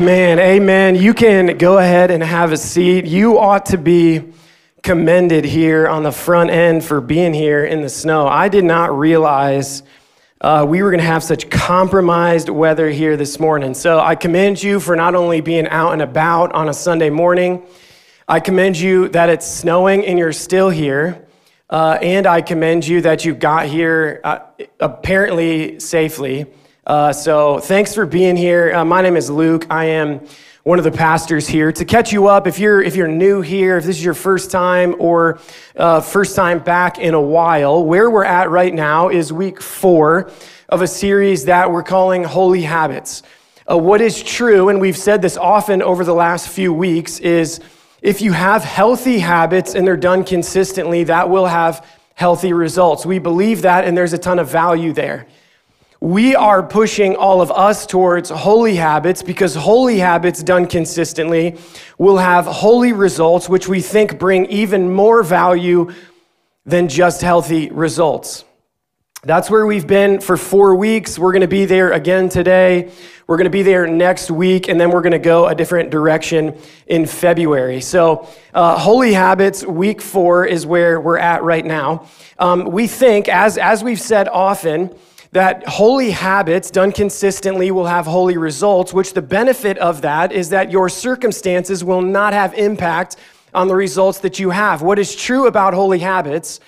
Man, amen. You can go ahead and have a seat. You ought to be commended here on the front end for being here in the snow. I did not realize uh, we were going to have such compromised weather here this morning. So I commend you for not only being out and about on a Sunday morning, I commend you that it's snowing and you're still here. Uh, and I commend you that you got here uh, apparently safely. Uh, so thanks for being here. Uh, my name is Luke. I am one of the pastors here. To catch you up, if you're if you're new here, if this is your first time or uh, first time back in a while, where we're at right now is week four of a series that we're calling Holy Habits. Uh, what is true, and we've said this often over the last few weeks, is if you have healthy habits and they're done consistently, that will have healthy results. We believe that, and there's a ton of value there. We are pushing all of us towards holy habits because holy habits done consistently will have holy results, which we think bring even more value than just healthy results. That's where we've been for four weeks. We're going to be there again today. We're going to be there next week, and then we're going to go a different direction in February. So, uh, Holy Habits, week four, is where we're at right now. Um, we think, as, as we've said often, that holy habits done consistently will have holy results, which the benefit of that is that your circumstances will not have impact on the results that you have. What is true about holy habits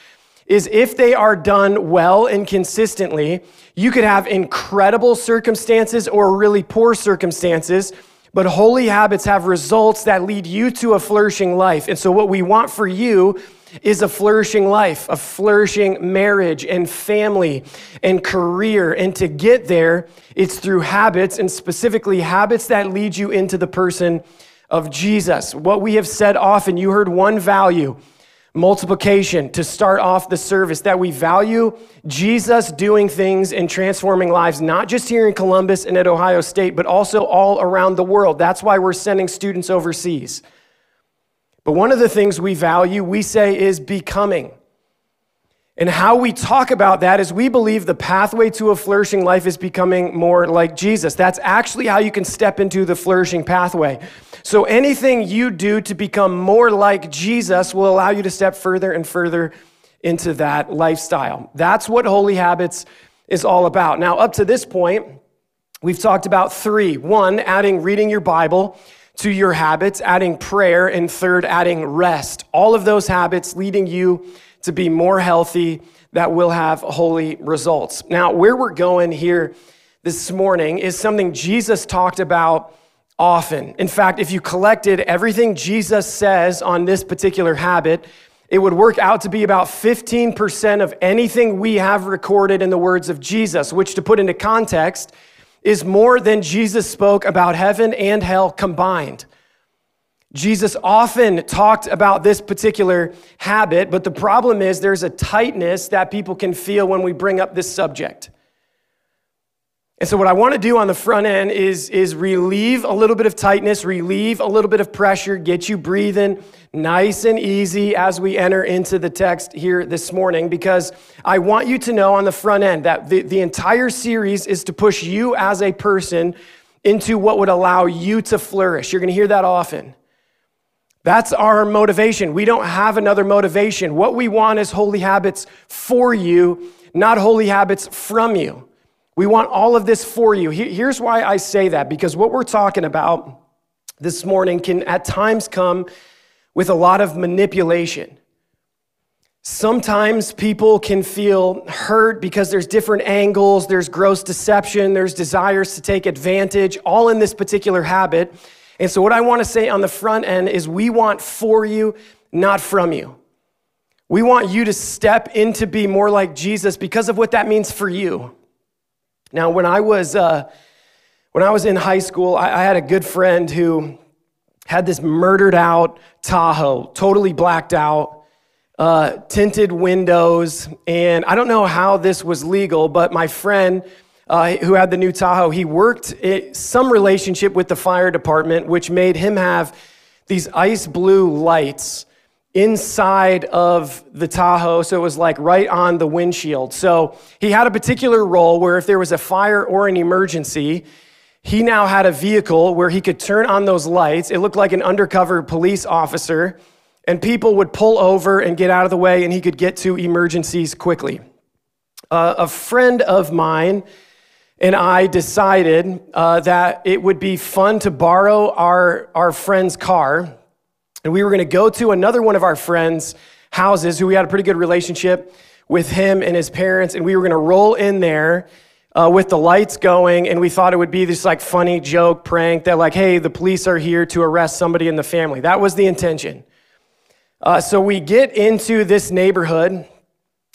is if they are done well and consistently, you could have incredible circumstances or really poor circumstances, but holy habits have results that lead you to a flourishing life. And so, what we want for you is a flourishing life, a flourishing marriage and family and career. And to get there, it's through habits and specifically habits that lead you into the person of Jesus. What we have said often, you heard one value multiplication to start off the service that we value Jesus doing things and transforming lives, not just here in Columbus and at Ohio State, but also all around the world. That's why we're sending students overseas. But one of the things we value, we say, is becoming. And how we talk about that is we believe the pathway to a flourishing life is becoming more like Jesus. That's actually how you can step into the flourishing pathway. So anything you do to become more like Jesus will allow you to step further and further into that lifestyle. That's what Holy Habits is all about. Now, up to this point, we've talked about three. One, adding reading your Bible to your habits, adding prayer, and third, adding rest. All of those habits leading you to be more healthy that will have holy results. Now, where we're going here this morning is something Jesus talked about often. In fact, if you collected everything Jesus says on this particular habit, it would work out to be about 15% of anything we have recorded in the words of Jesus, which, to put into context, is more than Jesus spoke about heaven and hell combined. Jesus often talked about this particular habit, but the problem is there's a tightness that people can feel when we bring up this subject. And so, what I want to do on the front end is, is relieve a little bit of tightness, relieve a little bit of pressure, get you breathing nice and easy as we enter into the text here this morning, because I want you to know on the front end that the, the entire series is to push you as a person into what would allow you to flourish. You're going to hear that often. That's our motivation. We don't have another motivation. What we want is holy habits for you, not holy habits from you. We want all of this for you. Here's why I say that because what we're talking about this morning can at times come with a lot of manipulation. Sometimes people can feel hurt because there's different angles, there's gross deception, there's desires to take advantage, all in this particular habit. And so, what I want to say on the front end is we want for you, not from you. We want you to step into be more like Jesus because of what that means for you. Now, when I was, uh, when I was in high school, I, I had a good friend who had this murdered out Tahoe, totally blacked out, uh, tinted windows. And I don't know how this was legal, but my friend uh, who had the new Tahoe, he worked some relationship with the fire department, which made him have these ice blue lights inside of the Tahoe, so it was like right on the windshield. So he had a particular role where if there was a fire or an emergency, he now had a vehicle where he could turn on those lights. It looked like an undercover police officer, and people would pull over and get out of the way, and he could get to emergencies quickly. Uh, a friend of mine and I decided uh, that it would be fun to borrow our, our friend's car, and we were going to go to another one of our friends' houses who we had a pretty good relationship with him and his parents, and we were going to roll in there uh, with the lights going, and we thought it would be this like funny joke prank that like, hey, the police are here to arrest somebody in the family. That was the intention. Uh, so we get into this neighborhood.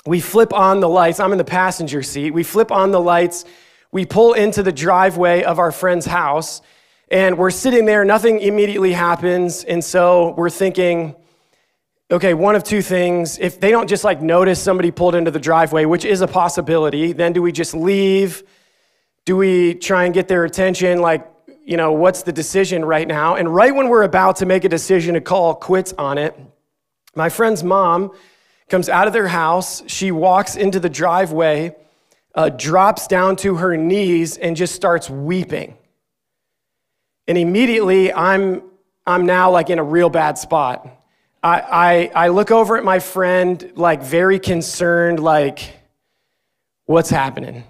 We flip on the lights. I'm in the passenger seat. We flip on the lights. We pull into the driveway of our friend's house, and we're sitting there. Nothing immediately happens, and so we're thinking okay, one of two things. If they don't just like notice somebody pulled into the driveway, which is a possibility, then do we just leave? Do we try and get their attention? Like, you know, what's the decision right now? And right when we're about to make a decision to call quits on it, my friend's mom comes out of their house. She walks into the driveway, uh, drops down to her knees, and just starts weeping. And immediately, I'm, I'm now like in a real bad spot I, I, I look over at my friend, like very concerned, like, what's happening?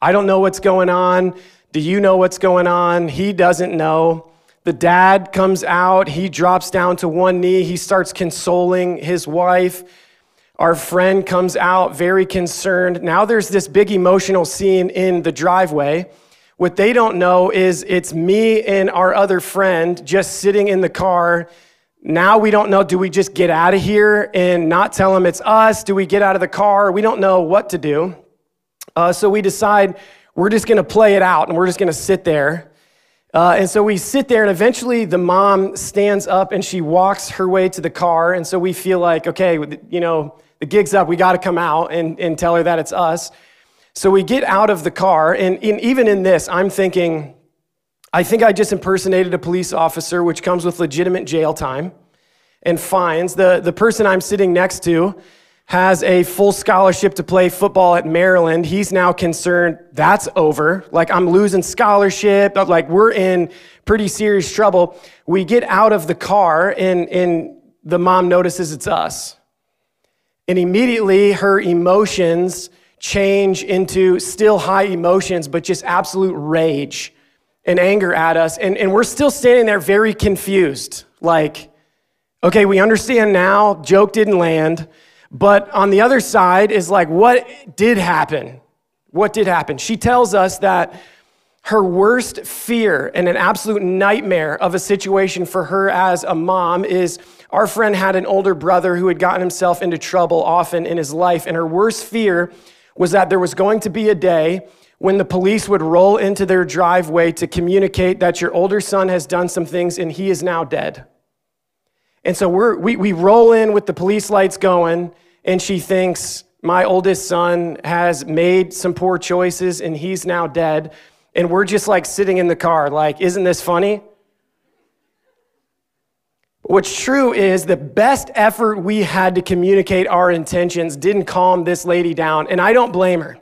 I don't know what's going on. Do you know what's going on? He doesn't know. The dad comes out, he drops down to one knee, he starts consoling his wife. Our friend comes out very concerned. Now there's this big emotional scene in the driveway. What they don't know is it's me and our other friend just sitting in the car now we don't know do we just get out of here and not tell them it's us? Do we get out of the car? We don't know what to do. Uh, so we decide we're just going to play it out and we're just going to sit there. Uh, and so we sit there, and eventually the mom stands up and she walks her way to the car. And so we feel like, okay, you know, the gig's up. We got to come out and, and tell her that it's us. So we get out of the car. And even in this, I'm thinking, I think I just impersonated a police officer, which comes with legitimate jail time and fines. The, the person I'm sitting next to has a full scholarship to play football at Maryland. He's now concerned that's over. Like, I'm losing scholarship. Uh, like, we're in pretty serious trouble. We get out of the car, and, and the mom notices it's us. And immediately, her emotions change into still high emotions, but just absolute rage and anger at us. And, and we're still standing there very confused. Like, okay, we understand now, joke didn't land. But on the other side is like, what did happen? What did happen? She tells us that her worst fear and an absolute nightmare of a situation for her as a mom is our friend had an older brother who had gotten himself into trouble often in his life. And her worst fear was that there was going to be a day when the police would roll into their driveway to communicate that your older son has done some things and he is now dead. And so we, we roll in with the police lights going, and she thinks, My oldest son has made some poor choices and he's now dead. And we're just like sitting in the car, like, Isn't this funny? What's true is the best effort we had to communicate our intentions didn't calm this lady down, and I don't blame her.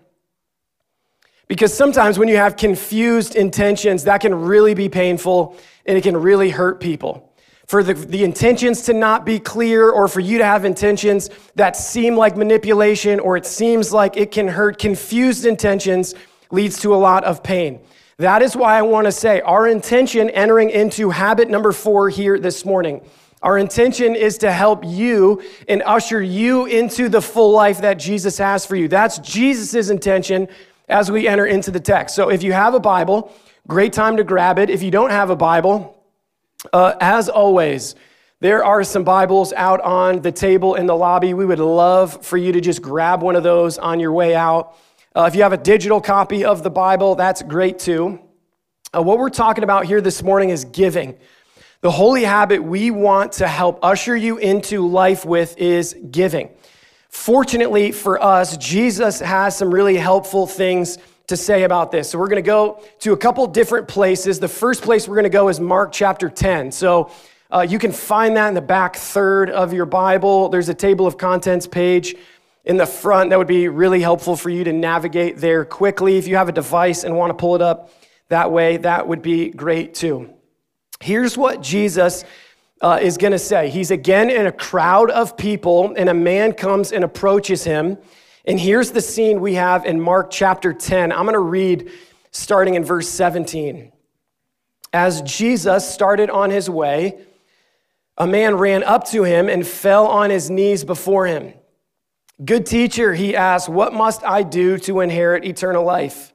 Because sometimes when you have confused intentions, that can really be painful and it can really hurt people. For the, the intentions to not be clear, or for you to have intentions that seem like manipulation, or it seems like it can hurt, confused intentions leads to a lot of pain. That is why I want to say our intention entering into habit number four here this morning. Our intention is to help you and usher you into the full life that Jesus has for you. That's Jesus' intention as we enter into the text. So if you have a Bible, great time to grab it. If you don't have a Bible, uh, as always, there are some Bibles out on the table in the lobby. We would love for you to just grab one of those on your way out. Uh, if you have a digital copy of the Bible, that's great too. Uh, what we're talking about here this morning is giving. The holy habit we want to help usher you into life with is giving. Fortunately for us, Jesus has some really helpful things to say about this. So we're going to go to a couple different places. The first place we're going to go is Mark chapter 10. So uh, you can find that in the back third of your Bible. There's a table of contents page in the front that would be really helpful for you to navigate there quickly. If you have a device and want to pull it up, that way, that would be great too. Here's what Jesus uh, is going to say. He's again in a crowd of people, and a man comes and approaches him. And here's the scene we have in Mark chapter 10. I'm going to read starting in verse 17. As Jesus started on his way, a man ran up to him and fell on his knees before him. Good teacher, he asked, What must I do to inherit eternal life?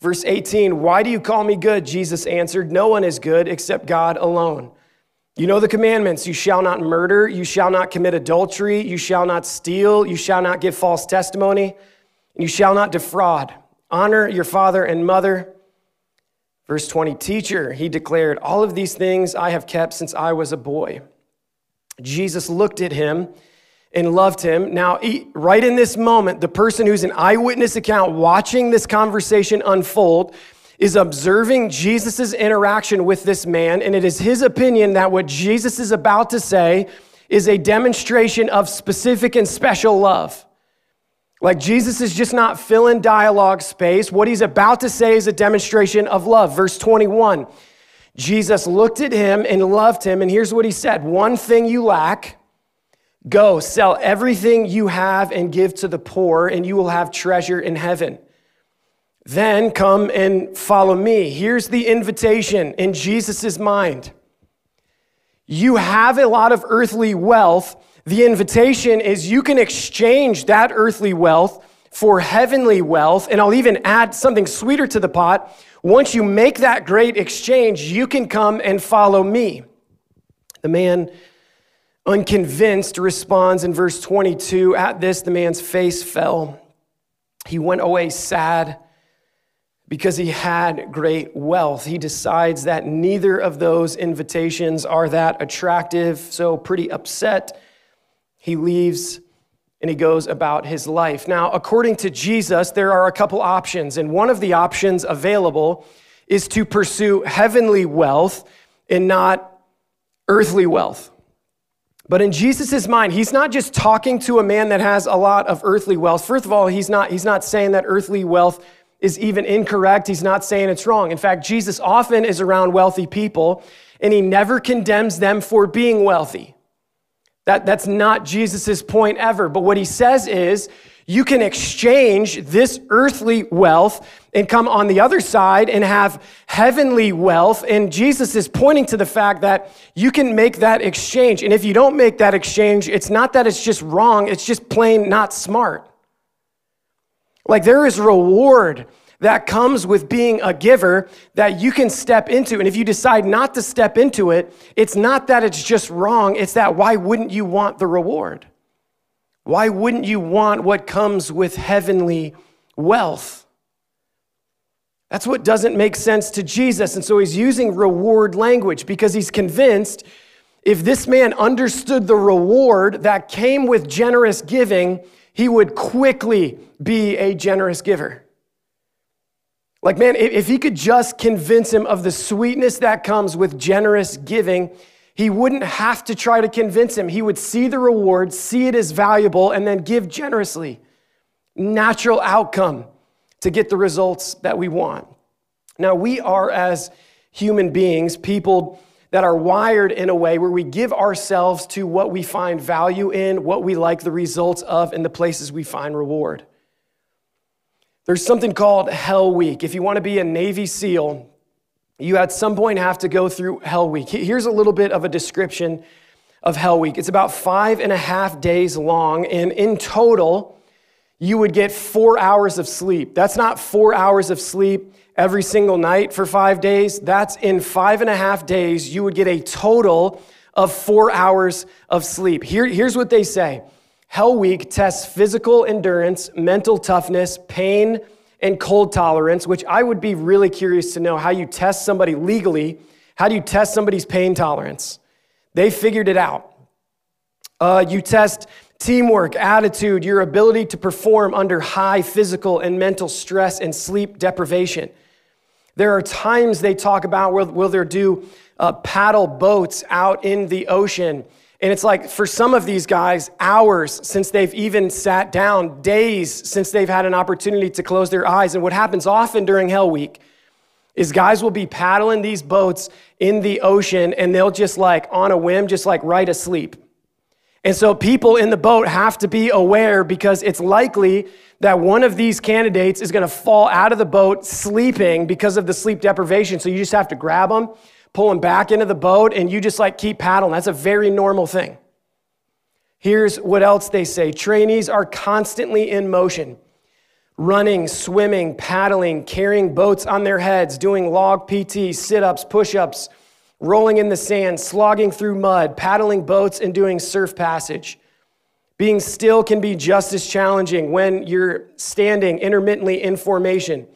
Verse 18, Why do you call me good? Jesus answered, No one is good except God alone. You know the commandments you shall not murder, you shall not commit adultery, you shall not steal, you shall not give false testimony, and you shall not defraud. Honor your father and mother. Verse 20, Teacher, he declared, All of these things I have kept since I was a boy. Jesus looked at him and loved him. Now, right in this moment, the person who's an eyewitness account watching this conversation unfold is observing Jesus' interaction with this man, and it is his opinion that what Jesus is about to say is a demonstration of specific and special love. Like Jesus is just not filling dialogue space. What he's about to say is a demonstration of love. Verse 21 Jesus looked at him and loved him, and here's what he said One thing you lack. Go, sell everything you have and give to the poor, and you will have treasure in heaven. Then come and follow me. Here's the invitation in Jesus' mind. You have a lot of earthly wealth. The invitation is you can exchange that earthly wealth for heavenly wealth. And I'll even add something sweeter to the pot. Once you make that great exchange, you can come and follow me. The man, unconvinced, responds in verse 22 At this, the man's face fell. He went away sad because he had great wealth. He decides that neither of those invitations are that attractive, so pretty upset. He leaves and he goes about his life. Now, according to Jesus, there are a couple options, and one of the options available is to pursue heavenly wealth and not earthly wealth. But in Jesus' mind, he's not just talking to a man that has a lot of earthly wealth. First of all, he's not, he's not saying that earthly wealth is even incorrect. He's not saying it's wrong. In fact, Jesus often is around wealthy people and he never condemns them for being wealthy. That, that's not Jesus' point ever. But what he says is you can exchange this earthly wealth and come on the other side and have heavenly wealth. And Jesus is pointing to the fact that you can make that exchange. And if you don't make that exchange, it's not that it's just wrong, it's just plain not smart. Like there is reward that comes with being a giver that you can step into. And if you decide not to step into it, it's not that it's just wrong, it's that why wouldn't you want the reward? Why wouldn't you want what comes with heavenly wealth? That's what doesn't make sense to Jesus. And so he's using reward language because he's convinced if this man understood the reward that came with generous giving, he would quickly be a generous giver. Like, man, if he could just convince him of the sweetness that comes with generous giving, he wouldn't have to try to convince him. He would see the reward, see it as valuable, and then give generously. Natural outcome to get the results that we want. Now, we are, as human beings, people that are wired in a way where we give ourselves to what we find value in, what we like the results of, and the places we find reward. There's something called Hell Week. If you want to be a Navy SEAL, you at some point have to go through Hell Week. Here's a little bit of a description of Hell Week. It's about five and a half days long, and in total, you would get four hours of sleep. That's not four hours of sleep every single night for five days. That's in five and a half days, you would get a total of four hours of sleep. Here, here's what they say Hell Week tests physical endurance, mental toughness, pain, and cold tolerance, which I would be really curious to know how you test somebody legally. How do you test somebody's pain tolerance? They figured it out. Uh, you test teamwork, attitude, your ability to perform under high physical and mental stress and sleep deprivation. There are times they talk about where, will they do uh, paddle boats out in the ocean. And it's like for some of these guys, hours since they've even sat down, days since they've had an opportunity to close their eyes. And what happens often during Hell Week is guys will be paddling these boats in the ocean and they'll just like on a whim just like right asleep. And so people in the boat have to be aware because it's likely that one of these candidates is going to fall out of the boat sleeping because of the sleep deprivation. So you just have to grab them pull them back into the boat and you just like keep paddling. That's a very normal thing. Here's what else they say. Trainees are constantly in motion running, swimming, paddling, carrying boats on their heads, doing log PT, sit ups, push ups, rolling in the sand, slogging through mud, paddling boats, and doing surf passage. Being still can be just as challenging when you're standing intermittently in formation,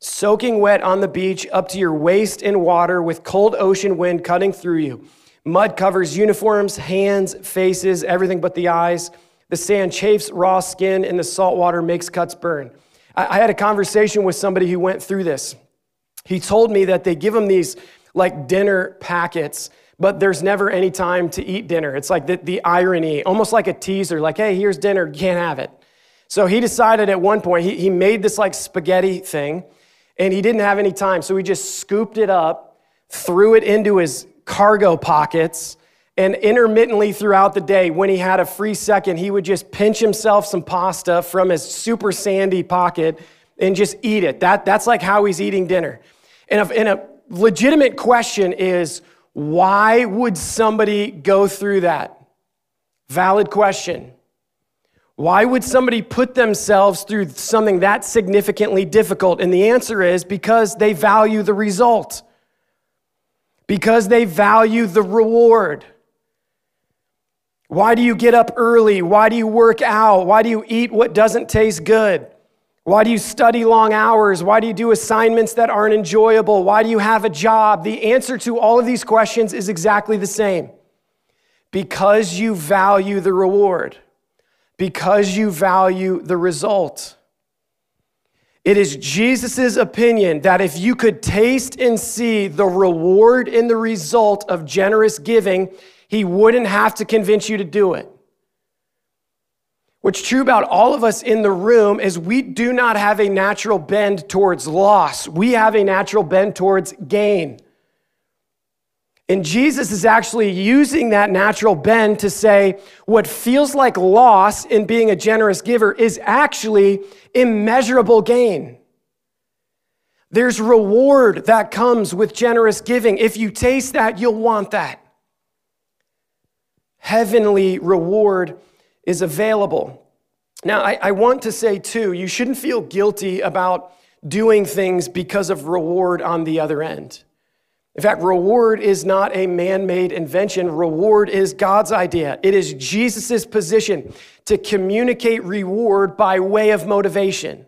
soaking wet on the beach up to your waist in water with cold ocean wind cutting through you. Mud covers uniforms, hands, faces, everything but the eyes. The sand chafes raw skin, and the salt water makes cuts burn. I had a conversation with somebody who went through this. He told me that they give him these like dinner packets, but there's never any time to eat dinner. It's like the, the irony, almost like a teaser, like, hey, here's dinner, can't have it. So he decided at one point, he, he made this like spaghetti thing, and he didn't have any time. So he just scooped it up, threw it into his cargo pockets, and intermittently throughout the day, when he had a free second, he would just pinch himself some pasta from his super sandy pocket and just eat it. That, that's like how he's eating dinner. And a, and a legitimate question is why would somebody go through that? Valid question. Why would somebody put themselves through something that significantly difficult? And the answer is because they value the result, because they value the reward. Why do you get up early? Why do you work out? Why do you eat what doesn't taste good? Why do you study long hours? Why do you do assignments that aren't enjoyable? Why do you have a job? The answer to all of these questions is exactly the same because you value the reward, because you value the result. It is Jesus' opinion that if you could taste and see the reward in the result of generous giving, he wouldn't have to convince you to do it. What's true about all of us in the room is we do not have a natural bend towards loss. We have a natural bend towards gain. And Jesus is actually using that natural bend to say what feels like loss in being a generous giver is actually immeasurable gain. There's reward that comes with generous giving. If you taste that, you'll want that heavenly reward is available. Now, I, I, want to say too, you shouldn't feel guilty about doing things because of reward on the other end. In fact, reward is not a man made invention. Reward is God's idea. It is Jesus' position to communicate reward by way of motivation.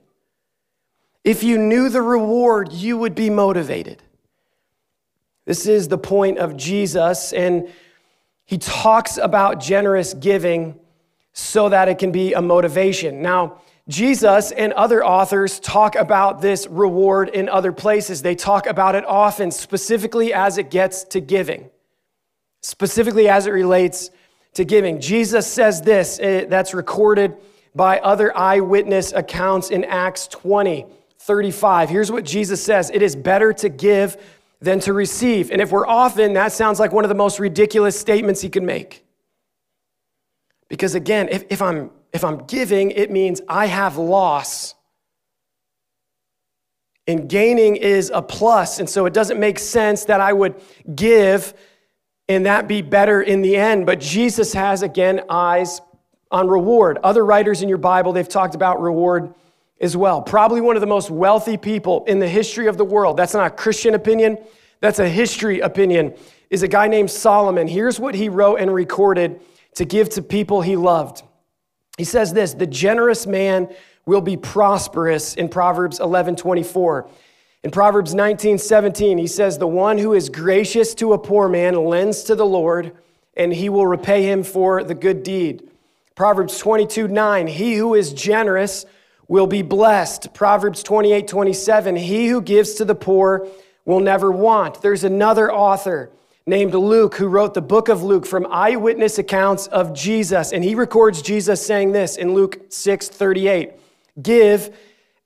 If you knew the reward, you would be motivated. This is the point of Jesus. And he talks about generous giving so that it can be a motivation. Now, Jesus and other authors talk about this reward in other places. They talk about it often, specifically as it gets to giving, specifically as it relates to giving. Jesus says this, eh, that's recorded by other eyewitness accounts in Acts 20, 35. Here's what Jesus says It is better to give than to receive. And if we're often, that sounds like one of the most ridiculous statements he can make. Because again, if, if, I'm, if I'm giving, it means I have loss. And gaining is a plus. And so it doesn't make sense that I would give and that be better in the end. But Jesus has, again, eyes on reward. Other writers in your Bible, they've talked about reward as well. Probably one of the most wealthy people in the history of the world. That's not a Christian opinion, that's a history opinion. Is a guy named Solomon. Here's what he wrote and recorded to give to people he loved. He says this The generous man will be prosperous in Proverbs 11 24. In Proverbs 19 17, he says, The one who is gracious to a poor man lends to the Lord, and he will repay him for the good deed. Proverbs 22 9, he who is generous will be blessed. Proverbs 28 27, he who gives to the poor will never want. There's another author named Luke who wrote the book of Luke from eyewitness accounts of Jesus. And he records Jesus saying this in Luke 6 38 Give,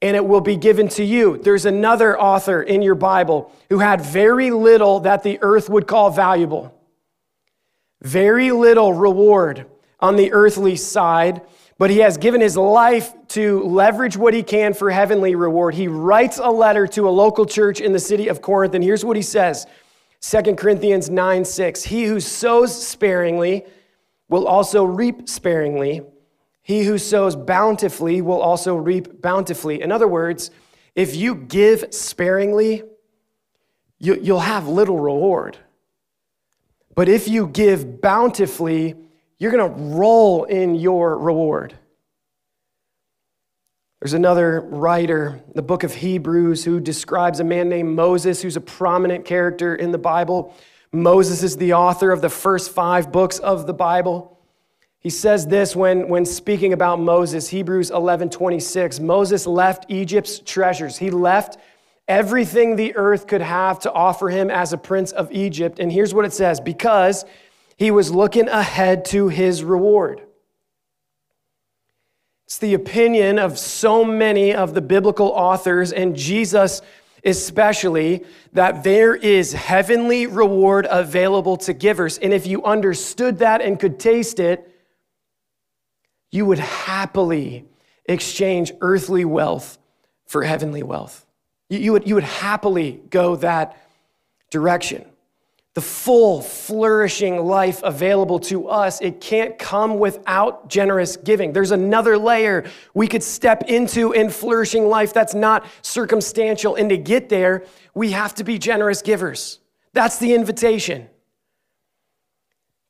and it will be given to you. There's another author in your Bible who had very little that the earth would call valuable, very little reward on the earthly side, but he has given his life to leverage what he can for heavenly reward. He writes a letter to a local church in the city of Corinth, and here's what he says 2 Corinthians 9 6. He who sows sparingly will also reap sparingly. He who sows bountifully will also reap bountifully. In other words, if you give sparingly, you, will have little reward. But if you give bountifully, you're going to roll in your reward. There's another writer, the book of Hebrews, who describes a man named Moses, who's a prominent character in the Bible. Moses is the author of the first five books of the Bible. He says this when, when speaking about Moses, Hebrews 11 26. Moses left Egypt's treasures. He left everything the earth could have to offer him as a prince of Egypt. And here's what it says because he was looking ahead to his reward. It's the opinion of so many of the biblical authors, and Jesus especially, that there is heavenly reward available to givers. And if you understood that and could taste it, you would happily exchange earthly wealth for heavenly wealth. You would, you would happily go that direction. The full, flourishing life available to us, it can't come without generous giving. There's another layer we could step into in flourishing life that's not circumstantial. And to get there, we have to be generous givers. That's the invitation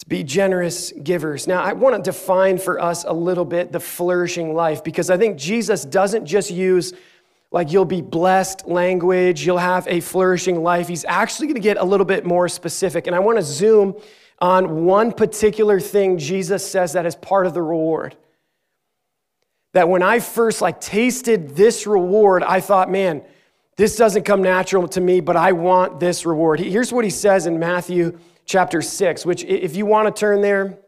to be generous givers. Now, I want to define for us a little bit the flourishing life because I think Jesus doesn't just use like you'll be blessed language, you'll have a flourishing life. He's actually going to get a little bit more specific. And I want to zoom on one particular thing Jesus says that is part of the reward. That when I first like tasted this reward, I thought, man, this doesn't come natural to me, but I want this reward. Here's what he says in Matthew chapter 6, which, if you want to turn there,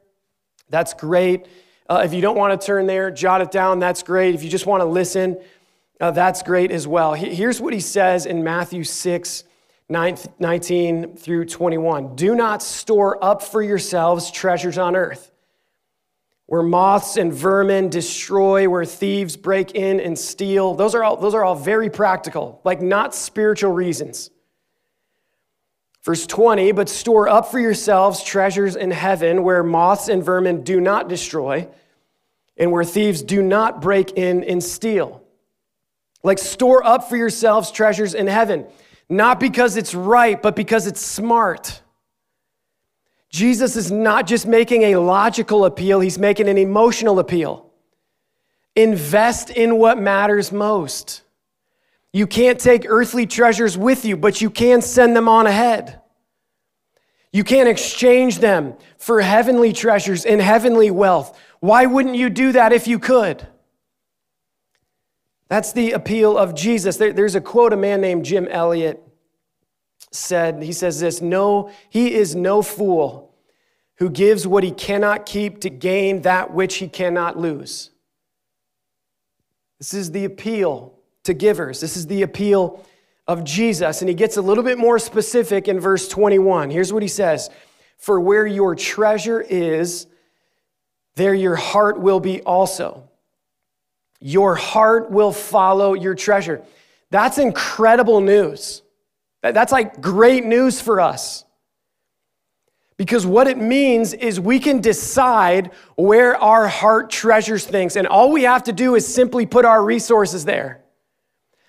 that's great. Uh, if you don't want to turn there, jot it down, that's great. If you just want to listen, uh, that's great as well. Here's what he says in Matthew 6, 19 through 21. Do not store up for yourselves treasures on earth, where moths and vermin destroy, where thieves break in and steal. Those are all, those are all very practical, like not spiritual reasons. Verse 20, but store up for yourselves treasures in heaven where moths and vermin do not destroy and where thieves do not break in and steal. Like, store up for yourselves treasures in heaven, not because it's right, but because it's smart. Jesus is not just making a logical appeal, he's making an emotional appeal. Invest in what matters most. You can't take earthly treasures with you, but you can send them on ahead. You can't exchange them for heavenly treasures and heavenly wealth. Why wouldn't you do that if you could? That's the appeal of Jesus. there's a quote a man named Jim Elliot said. He says this No, he is no fool who gives what he cannot keep to gain that which he cannot lose. This is the appeal to givers. This is the appeal of Jesus. And he gets a little bit more specific in verse 21. Here's what he says For where your treasure is, there your heart will be also. Your heart will follow your treasure. That's incredible news. That's like great news for us. Because what it means is we can decide where our heart treasures things, and all we have to do is simply put our resources there.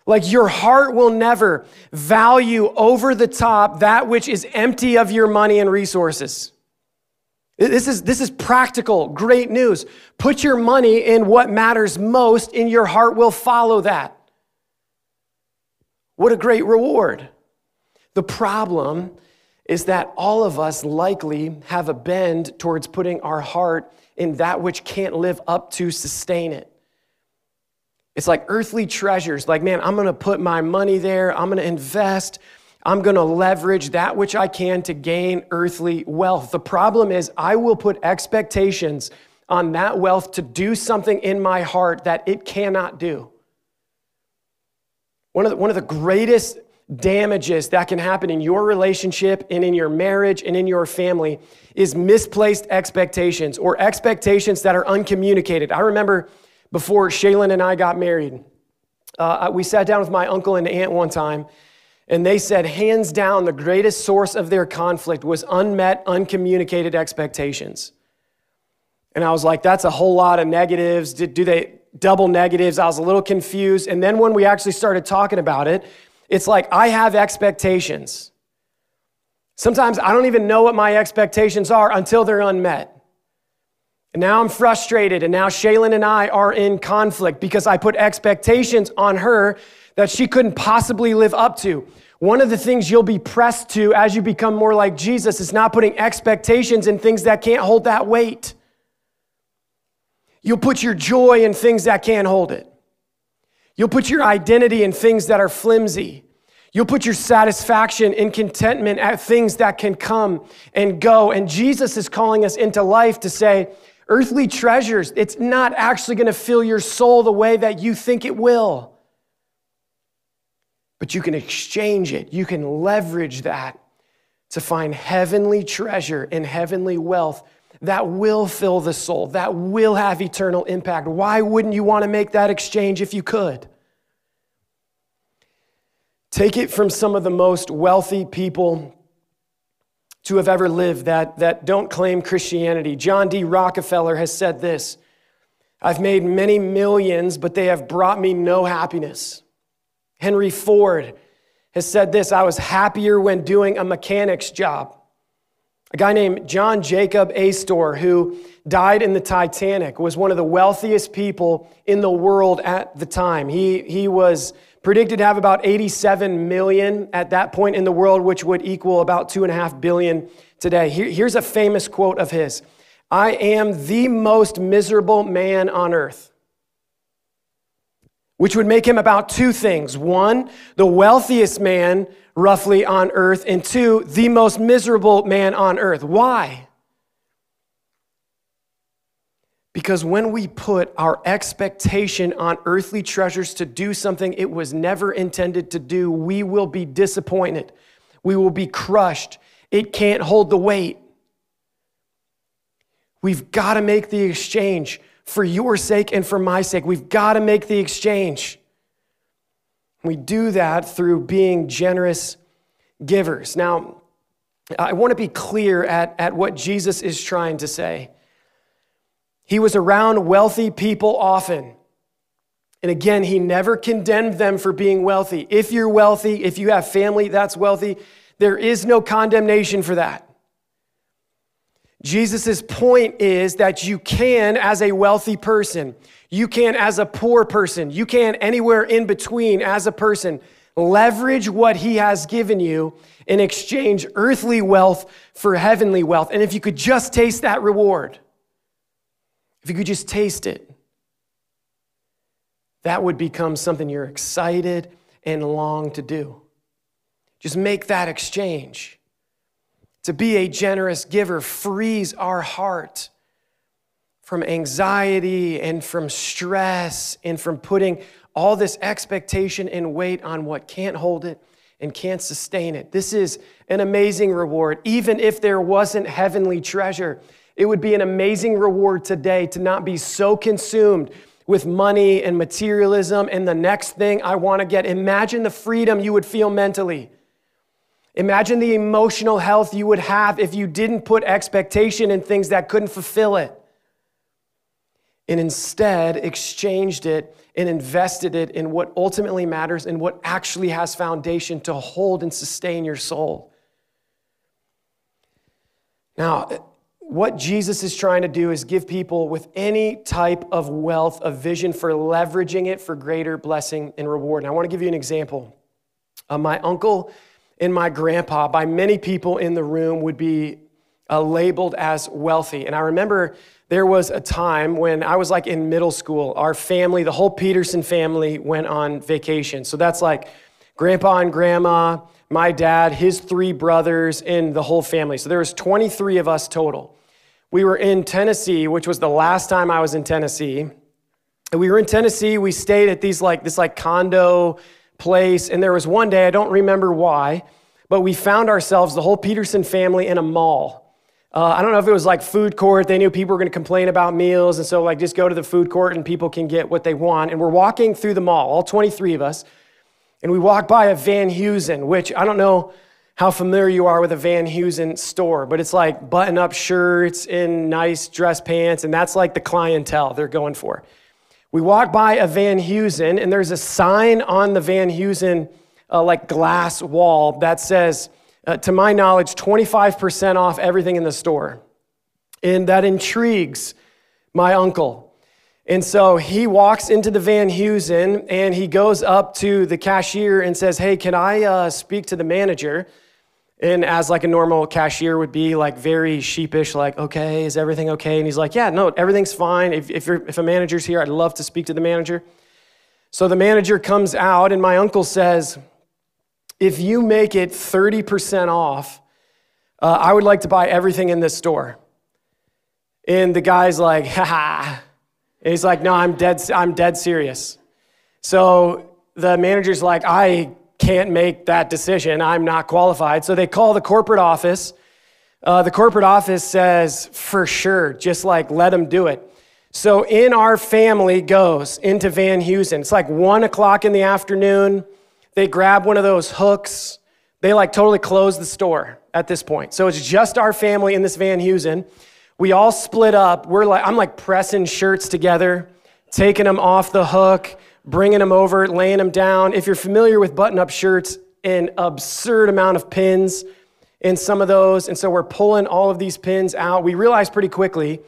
Like your heart will never value over the top that which is empty of your money and resources. This is, this is practical, great news. Put your money in what matters most, and your heart will follow that. What a great reward. The problem is that all of us likely have a bend towards putting our heart in that which can't live up to sustain it. It's like earthly treasures. Like, man, I'm going to put my money there, I'm going to invest. I'm going to leverage that which I can to gain earthly wealth. The problem is, I will put expectations on that wealth to do something in my heart that it cannot do. One of the, one of the greatest damages that can happen in your relationship and in your marriage and in your family is misplaced expectations or expectations that are uncommunicated. I remember before Shaylin and I got married, uh, we sat down with my uncle and aunt one time, and they said, hands down, the greatest source of their conflict was unmet, uncommunicated expectations. And I was like, that's a whole lot of negatives. Do, do they double negatives? I was a little confused. And then when we actually started talking about it, it's like I have expectations. Sometimes I don't even know what my expectations are until they're unmet. And now I'm frustrated, and now Shaylin and I are in conflict because I put expectations on her that she couldn't possibly live up to. One of the things you'll be pressed to as you become more like Jesus is not putting expectations in things that can't hold that weight. You'll put your joy in things that can't hold it. You'll put your identity in things that are flimsy. You'll put your satisfaction and contentment at things that can come and go. And Jesus is calling us into life to say, earthly treasures, it's not actually going to fill your soul the way that you think it will. But you can exchange it, you can leverage that to find heavenly treasure and heavenly wealth that will fill the soul, that will have eternal impact. Why wouldn't you want to make that exchange if you could? Take it from some of the most wealthy people to have ever lived that, that don't claim Christianity. John D. Rockefeller has said this I've made many millions, but they have brought me no happiness. Henry Ford has said this I was happier when doing a mechanic's job. A guy named John Jacob Astor, who died in the Titanic, was one of the wealthiest people in the world at the time. He, he was predicted to have about 87 million at that point in the world, which would equal about two and a half billion today. Here, here's a famous quote of his I am the most miserable man on earth which would make him about two things. One, the wealthiest man roughly on earth, and two, the most miserable man on earth. Why? Because when we put our expectation on earthly treasures to do something it was never intended to do, we will be disappointed. We will be crushed. It can't hold the weight. We've got to make the exchange for your sake and for my sake. We've got to make the exchange. We do that through being generous givers. Now, I want to be clear at, at what Jesus is trying to say. He was around wealthy people often. And again, he never condemned them for being wealthy. If you're wealthy, if you have family that's wealthy, there is no condemnation for that. Jesus' point is that you can, as a wealthy person, you can, as a poor person, you can, anywhere in between, as a person, leverage what he has given you and exchange earthly wealth for heavenly wealth. And if you could just taste that reward, if you could just taste it, that would become something you're excited and long to do. Just make that exchange. To be a generous giver frees our heart from anxiety and from stress and from putting all this expectation and weight on what can't hold it and can't sustain it. This is an amazing reward. Even if there wasn't heavenly treasure, it would be an amazing reward today to not be so consumed with money and materialism and the next thing I want to get. Imagine the freedom you would feel mentally Imagine the emotional health you would have if you didn't put expectation in things that couldn't fulfill it and instead exchanged it and invested it in what ultimately matters and what actually has foundation to hold and sustain your soul. Now, what Jesus is trying to do is give people with any type of wealth a vision for leveraging it for greater blessing and reward. And I want to give you an example. Uh, my uncle and my grandpa, by many people in the room, would be uh, labeled as wealthy. And I remember there was a time when I was like in middle school, our family, the whole Peterson family, went on vacation. So that's like grandpa and grandma, my dad, his three brothers, and the whole family. So there was 23 of us total. We were in Tennessee, which was the last time I was in Tennessee. And we were in Tennessee. We stayed at these like this like condo place. And there was one day, I don't remember why, but we found ourselves, the whole Peterson family, in a mall. Uh, I don't know if it was like food court. They knew people were going to complain about meals. And so, like, just go to the food court and people can get what they want. And we're walking through the mall, all 23 of us. And we walk by a Van Heusen, which I don't know how familiar you are with a Van Heusen store, but it's like button up shirts and nice dress pants. And that's like the clientele they're going for. We walk by a Van Heusen, and there's a sign on the Van Heusen, uh, like glass wall, that says, uh, to my knowledge, 25% off everything in the store. And that intrigues my uncle. And so he walks into the Van Heusen and he goes up to the cashier and says, Hey, can I uh, speak to the manager? And as like a normal cashier would be, like very sheepish, like, okay, is everything okay? And he's like, yeah, no, everything's fine. If, if, if a manager's here, I'd love to speak to the manager. So the manager comes out, and my uncle says, if you make it 30% off, uh, I would like to buy everything in this store. And the guy's like, ha ha. He's like, no, I'm dead, I'm dead serious. So the manager's like, I can't make that decision. I'm not qualified. So they call the corporate office. Uh, the corporate office says, for sure, just like let them do it. So in our family goes into Van Heusen. It's like one o'clock in the afternoon. They grab one of those hooks. They like totally close the store at this point. So it's just our family in this Van Heusen. We all split up. We're like, I'm like pressing shirts together, taking them off the hook bringing them over, laying them down. If you're familiar with button up shirts, an absurd amount of pins in some of those. And so we're pulling all of these pins out. We realized pretty quickly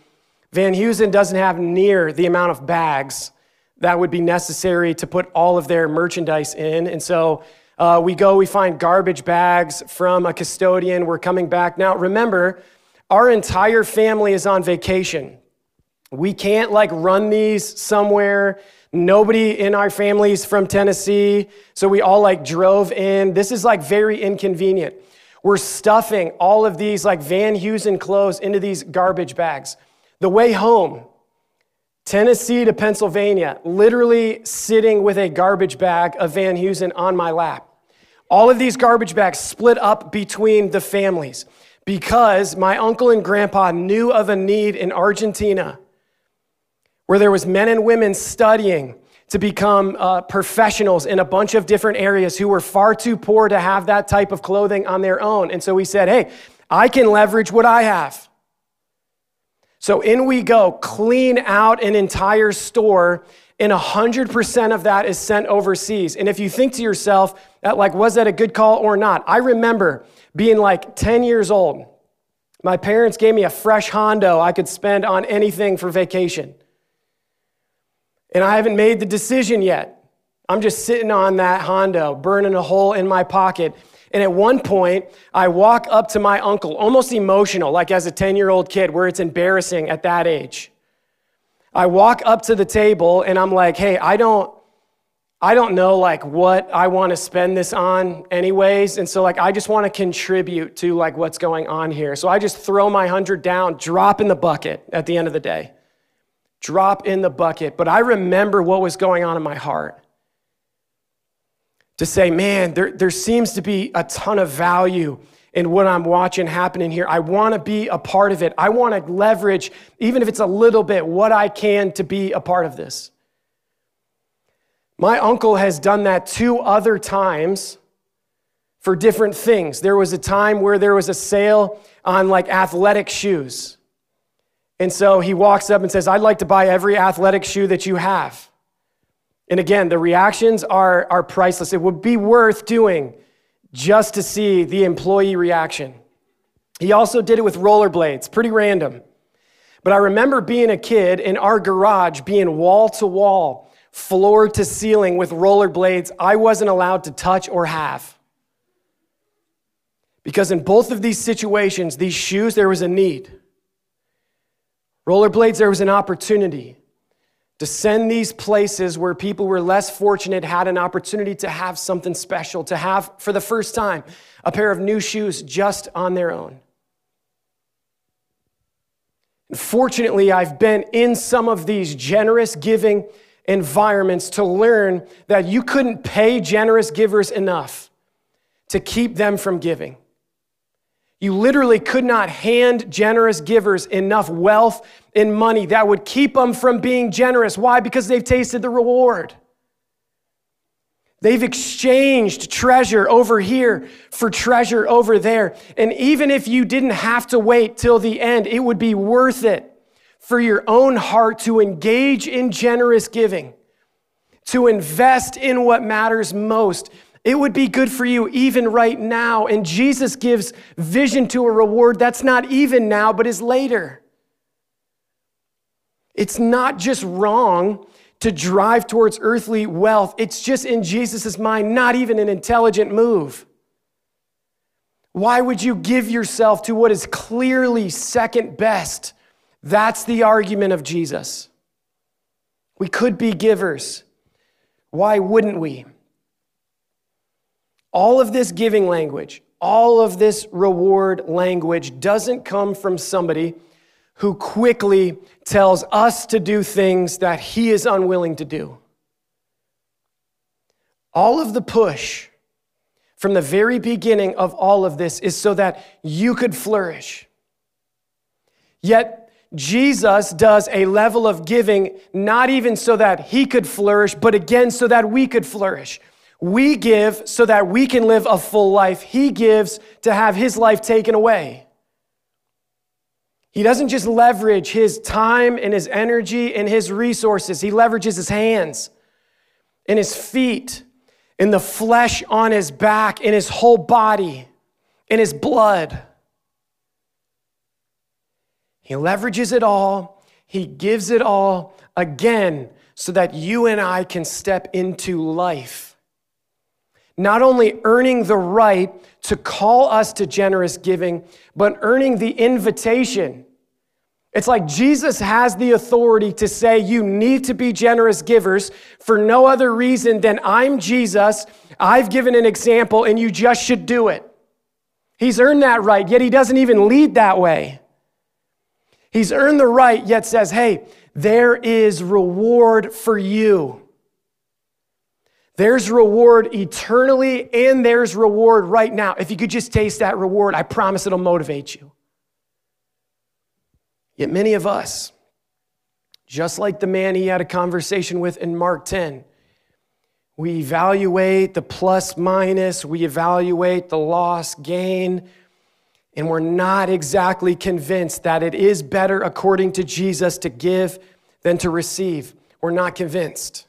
Van Heusen doesn't have near the amount of bags that would be necessary to put all of their merchandise in. And so uh, we go, we find garbage bags from a custodian. We're coming back. Now, remember, our entire family is on vacation. We can't like run these somewhere Nobody in our families from Tennessee, so we all like drove in. This is like very inconvenient. We're stuffing all of these like Van Heusen clothes into these garbage bags. The way home, Tennessee to Pennsylvania, literally sitting with a garbage bag of Van Heusen on my lap. All of these garbage bags split up between the families because my uncle and grandpa knew of a need in Argentina where there was men and women studying to become uh, professionals in a bunch of different areas who were far too poor to have that type of clothing on their own. And so we said, hey, I can leverage what I have. So in we go, clean out an entire store, and 100% of that is sent overseas. And if you think to yourself, like, was that a good call or not? I remember being like 10 years old. My parents gave me a fresh Hondo I could spend on anything for vacation and I haven't made the decision yet. I'm just sitting on that Hondo, burning a hole in my pocket. And at one point, I walk up to my uncle, almost emotional, like as a 10 year old kid, where it's embarrassing at that age. I walk up to the table and I'm like, hey, I don't. I don't know like what I want to spend this on anyways and so like I just want to contribute to like what's going on here. So I just throw my 100 down, drop in the bucket at the end of the day drop in the bucket. But I remember what was going on in my heart. To say, man, there, there seems to be a ton of value in what I'm watching happening here. I want to be a part of it. I want to leverage, even if it's a little bit, what I can to be a part of this. My uncle has done that two other times for different things. There was a time where there was a sale on like athletic shoes. And so he walks up and says, I'd like to buy every athletic shoe that you have. And again, the reactions are, are priceless. It would be worth doing just to see the employee reaction. He also did it with rollerblades, pretty random. But I remember being a kid in our garage being wall to wall, floor to ceiling with rollerblades I wasn't allowed to touch or have. Because in both of these situations, these shoes, there was a need. Rollerblades, there was an opportunity to send these places where people were less fortunate had an opportunity to have something special, to have, for the first time, a pair of new shoes just on their own. Fortunately, I've been in some of these generous, giving, environments to learn that you couldn't pay generous givers enough to keep them from giving. You literally could not hand generous givers enough wealth and money that would keep them from being generous. Why? Because they've tasted the reward. They've exchanged treasure over here for treasure over there. And even if you didn't have to wait till the end, it would be worth it for your own heart to engage in generous giving, to invest in what matters most. It would be good for you even right now. And Jesus gives vision to a reward that's not even now, but is later. It's not just wrong to drive towards earthly wealth. It's just in Jesus' mind, not even an intelligent move. Why would you give yourself to what is clearly second best? That's the argument of Jesus. We could be givers. Why wouldn't we? All of this giving language, all of this reward language doesn't come from somebody who quickly tells us to do things that he is unwilling to do. All of the push from the very beginning of all of this is so that you could flourish. Yet, Jesus does a level of giving not even so that he could flourish, but again so that we could flourish. We give so that we can live a full life. He gives to have his life taken away. He doesn't just leverage his time and his energy and his resources, he leverages his hands and his feet and the flesh on his back and his whole body and his blood. He leverages it all, he gives it all again so that you and I can step into life. Not only earning the right to call us to generous giving, but earning the invitation it's like Jesus has the authority to say, You need to be generous givers for no other reason than I'm Jesus, I've given an example, and you just should do it. He's earned that right, yet he doesn't even lead that way. He's earned the right, yet says, Hey, there is reward for you. There's reward eternally, and there's reward right now. If you could just taste that reward, I promise it'll motivate you. Yet many of us, just like the man he had a conversation with in Mark 10, we evaluate the plus minus, we evaluate the loss gain, and we're not exactly convinced that it is better according to Jesus to give than to receive. We're not convinced.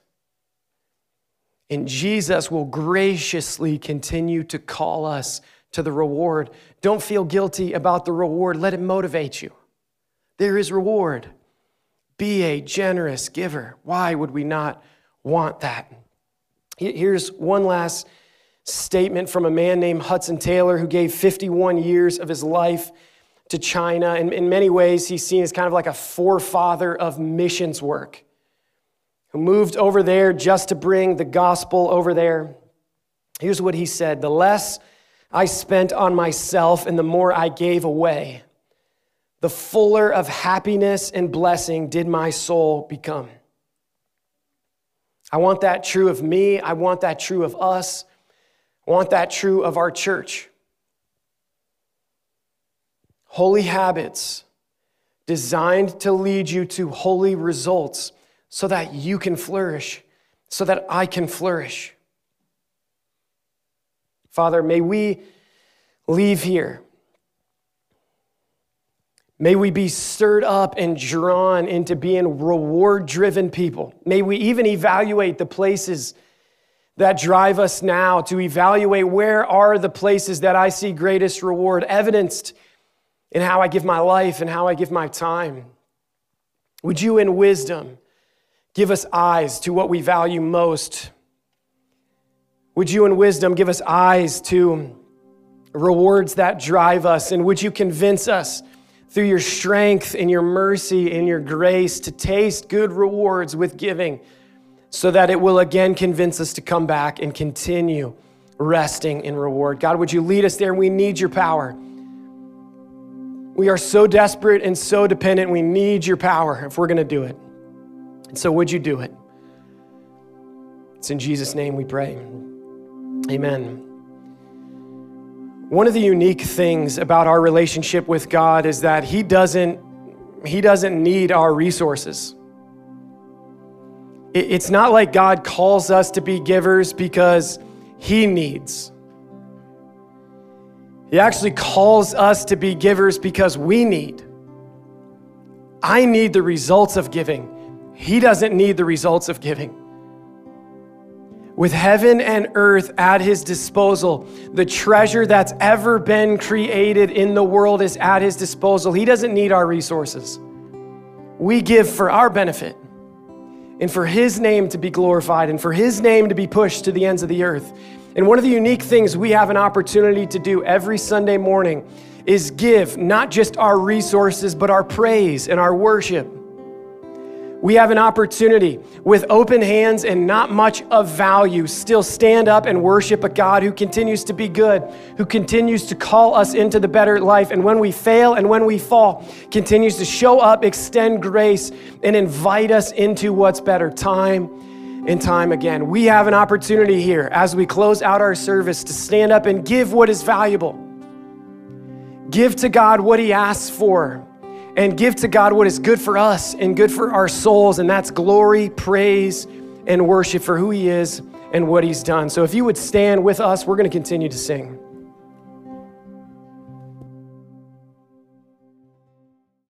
And Jesus will graciously continue to call us to the reward. Don't feel guilty about the reward, let it motivate you. There is reward. Be a generous giver. Why would we not want that? Here's one last statement from a man named Hudson Taylor who gave 51 years of his life to China. And in many ways, he's seen as kind of like a forefather of missions work, who moved over there just to bring the gospel over there. Here's what he said The less I spent on myself and the more I gave away, the fuller of happiness and blessing did my soul become. I want that true of me. I want that true of us. I want that true of our church. Holy habits designed to lead you to holy results so that you can flourish, so that I can flourish. Father, may we leave here May we be stirred up and drawn into being reward driven people. May we even evaluate the places that drive us now to evaluate where are the places that I see greatest reward evidenced in how I give my life and how I give my time. Would you, in wisdom, give us eyes to what we value most? Would you, in wisdom, give us eyes to rewards that drive us? And would you convince us? through your strength and your mercy and your grace to taste good rewards with giving so that it will again convince us to come back and continue resting in reward. God, would you lead us there? We need your power. We are so desperate and so dependent. We need your power if we're going to do it. And so, would you do it? It's in Jesus' name we pray. Amen. One of the unique things about our relationship with God is that He doesn't, he doesn't need our resources. It's not like God calls us to be givers because He needs. He actually calls us to be givers because we need. I need the results of giving. He doesn't need the results of giving. With heaven and earth at his disposal, the treasure that's ever been created in the world is at his disposal. He doesn't need our resources. We give for our benefit and for his name to be glorified and for his name to be pushed to the ends of the earth. And one of the unique things we have an opportunity to do every Sunday morning is give not just our resources, but our praise and our worship. We have an opportunity with open hands and not much of value, still stand up and worship a God who continues to be good, who continues to call us into the better life. And when we fail and when we fall, continues to show up, extend grace, and invite us into what's better time and time again. We have an opportunity here as we close out our service to stand up and give what is valuable. Give to God what He asks for and give to God what is good for us and good for our souls, and that's glory, praise, and worship for who He is and what He's done. So if you would stand with us, we're going to continue to sing.